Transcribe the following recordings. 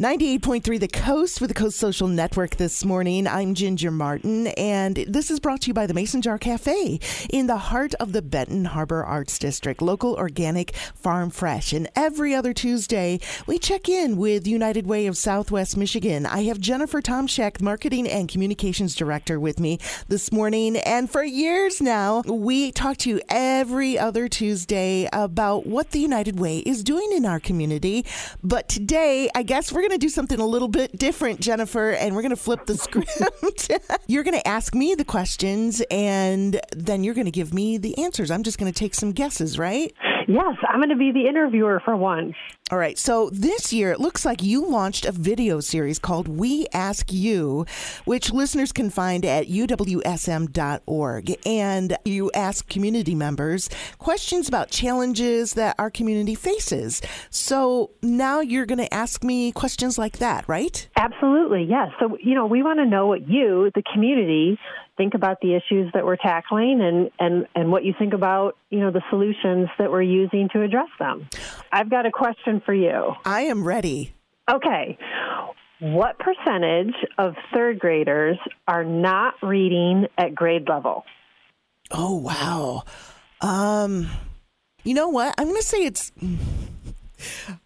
98.3 The Coast with the Coast Social Network this morning. I'm Ginger Martin, and this is brought to you by the Mason Jar Cafe in the heart of the Benton Harbor Arts District. Local, organic, farm fresh. And every other Tuesday, we check in with United Way of Southwest Michigan. I have Jennifer Tomshack, Marketing and Communications Director, with me this morning. And for years now, we talk to you every other Tuesday about what the United Way is doing in our community. But today, I guess we're going to do something a little bit different, Jennifer, and we're going to flip the script. you're going to ask me the questions, and then you're going to give me the answers. I'm just going to take some guesses, right? Yes, I'm going to be the interviewer for once. All right. So this year, it looks like you launched a video series called We Ask You, which listeners can find at uwsm.org. And you ask community members questions about challenges that our community faces. So now you're going to ask me questions like that, right? Absolutely, yes. So, you know, we want to know what you, the community, think about the issues that we're tackling and, and, and what you think about, you know, the solutions that we're using to address them. I've got a question for you. I am ready. Okay. What percentage of third graders are not reading at grade level? Oh, wow. Um, you know what? I'm going to say it's.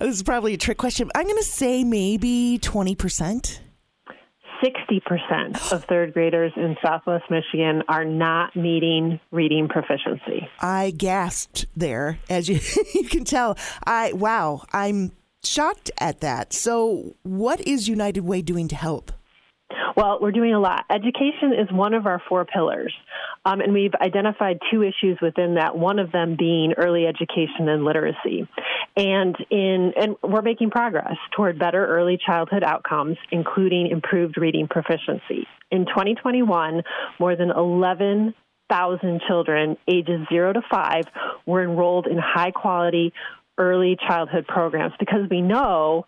This is probably a trick question. I'm going to say maybe 20%. 60% of third graders in Southwest Michigan are not meeting reading proficiency. I gasped there, as you, you can tell. I wow, I'm shocked at that. So, what is United Way doing to help? Well, we're doing a lot. Education is one of our four pillars, um, and we've identified two issues within that. One of them being early education and literacy, and in and we're making progress toward better early childhood outcomes, including improved reading proficiency. In 2021, more than 11 thousand children ages zero to five were enrolled in high quality early childhood programs because we know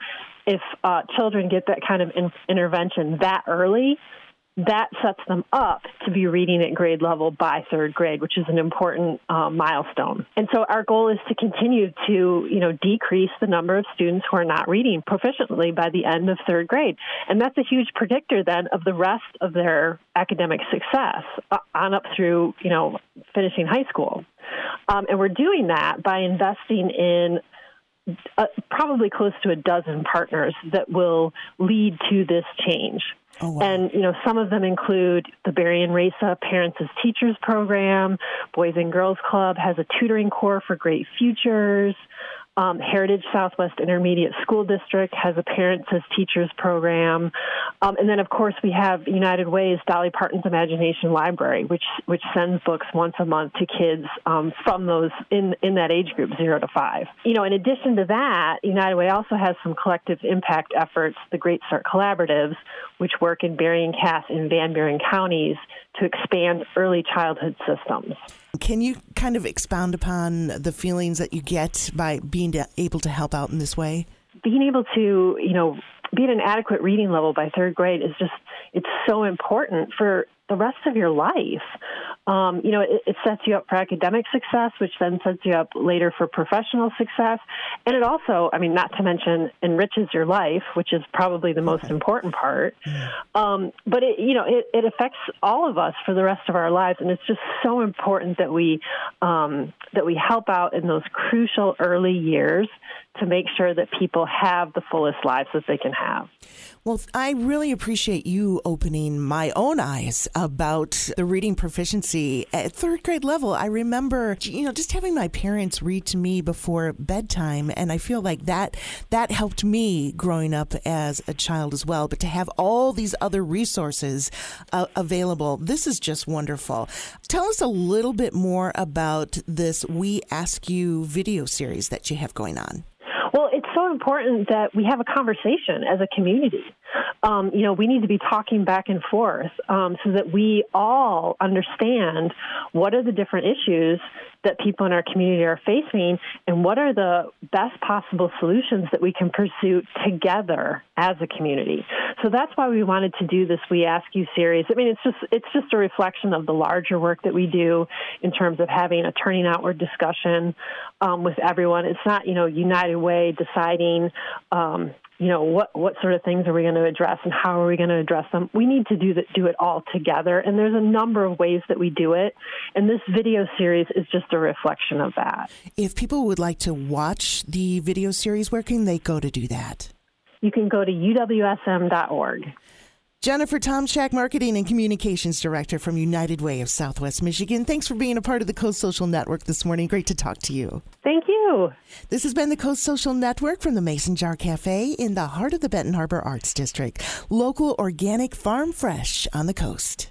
if uh, children get that kind of in- intervention that early, that sets them up to be reading at grade level by third grade, which is an important uh, milestone. And so our goal is to continue to, you know, decrease the number of students who are not reading proficiently by the end of third grade. And that's a huge predictor then of the rest of their academic success uh, on up through, you know, finishing high school. Um, and we're doing that by investing in uh, probably close to a dozen partners that will lead to this change. Oh, wow. And you know, some of them include the Berrien RESA Parents as Teachers program. Boys and Girls Club has a tutoring corps for great futures. Um, Heritage Southwest Intermediate School District has a Parents as Teachers program, um, and then of course we have United Way's Dolly Parton's Imagination Library, which which sends books once a month to kids um, from those in in that age group zero to five. You know, in addition to that, United Way also has some collective impact efforts, the Great Start Collaboratives, which work in Berrien, Cass, and Van Buren counties to expand early childhood systems. Can you kind of expound upon the feelings that you get by being able to help out in this way? Being able to, you know, be at an adequate reading level by third grade is just, it's so important for the rest of your life. Um, you know, it, it, sets you up for academic success, which then sets you up later for professional success. And it also, I mean, not to mention, enriches your life, which is probably the most okay. important part. Um, but it, you know, it, it affects all of us for the rest of our lives, and it's just so important that we um, that we help out in those crucial early years to make sure that people have the fullest lives that they can have. Well, I really appreciate you opening my own eyes about the reading proficiency at third grade level. I remember, you know, just having my parents read to me before bedtime, and I feel like that that helped me growing up as a child as well. But to have all these other resources uh, available, this is just wonderful. Tell us a little bit more about this We Ask You video series that you have going on. So important that we have a conversation as a community. Um, you know, we need to be talking back and forth um, so that we all understand what are the different issues that people in our community are facing and what are the best possible solutions that we can pursue together as a community. So that's why we wanted to do this We Ask You series. I mean, it's just it's just a reflection of the larger work that we do in terms of having a turning outward discussion um, with everyone. It's not you know United Way deciding. You know what what sort of things are we going to address and how are we going to address them? We need to do that do it all together and there's a number of ways that we do it and this video series is just a reflection of that. If people would like to watch the video series where can they go to do that? You can go to uwsm.org Jennifer Tomshack, Marketing and Communications Director from United Way of Southwest Michigan. Thanks for being a part of the Coast Social Network this morning. Great to talk to you. Thank you. This has been the Coast Social Network from the Mason Jar Cafe in the heart of the Benton Harbor Arts District. Local, organic, farm fresh on the coast.